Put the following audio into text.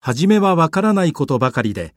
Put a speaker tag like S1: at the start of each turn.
S1: 初めはわからないことばかりで、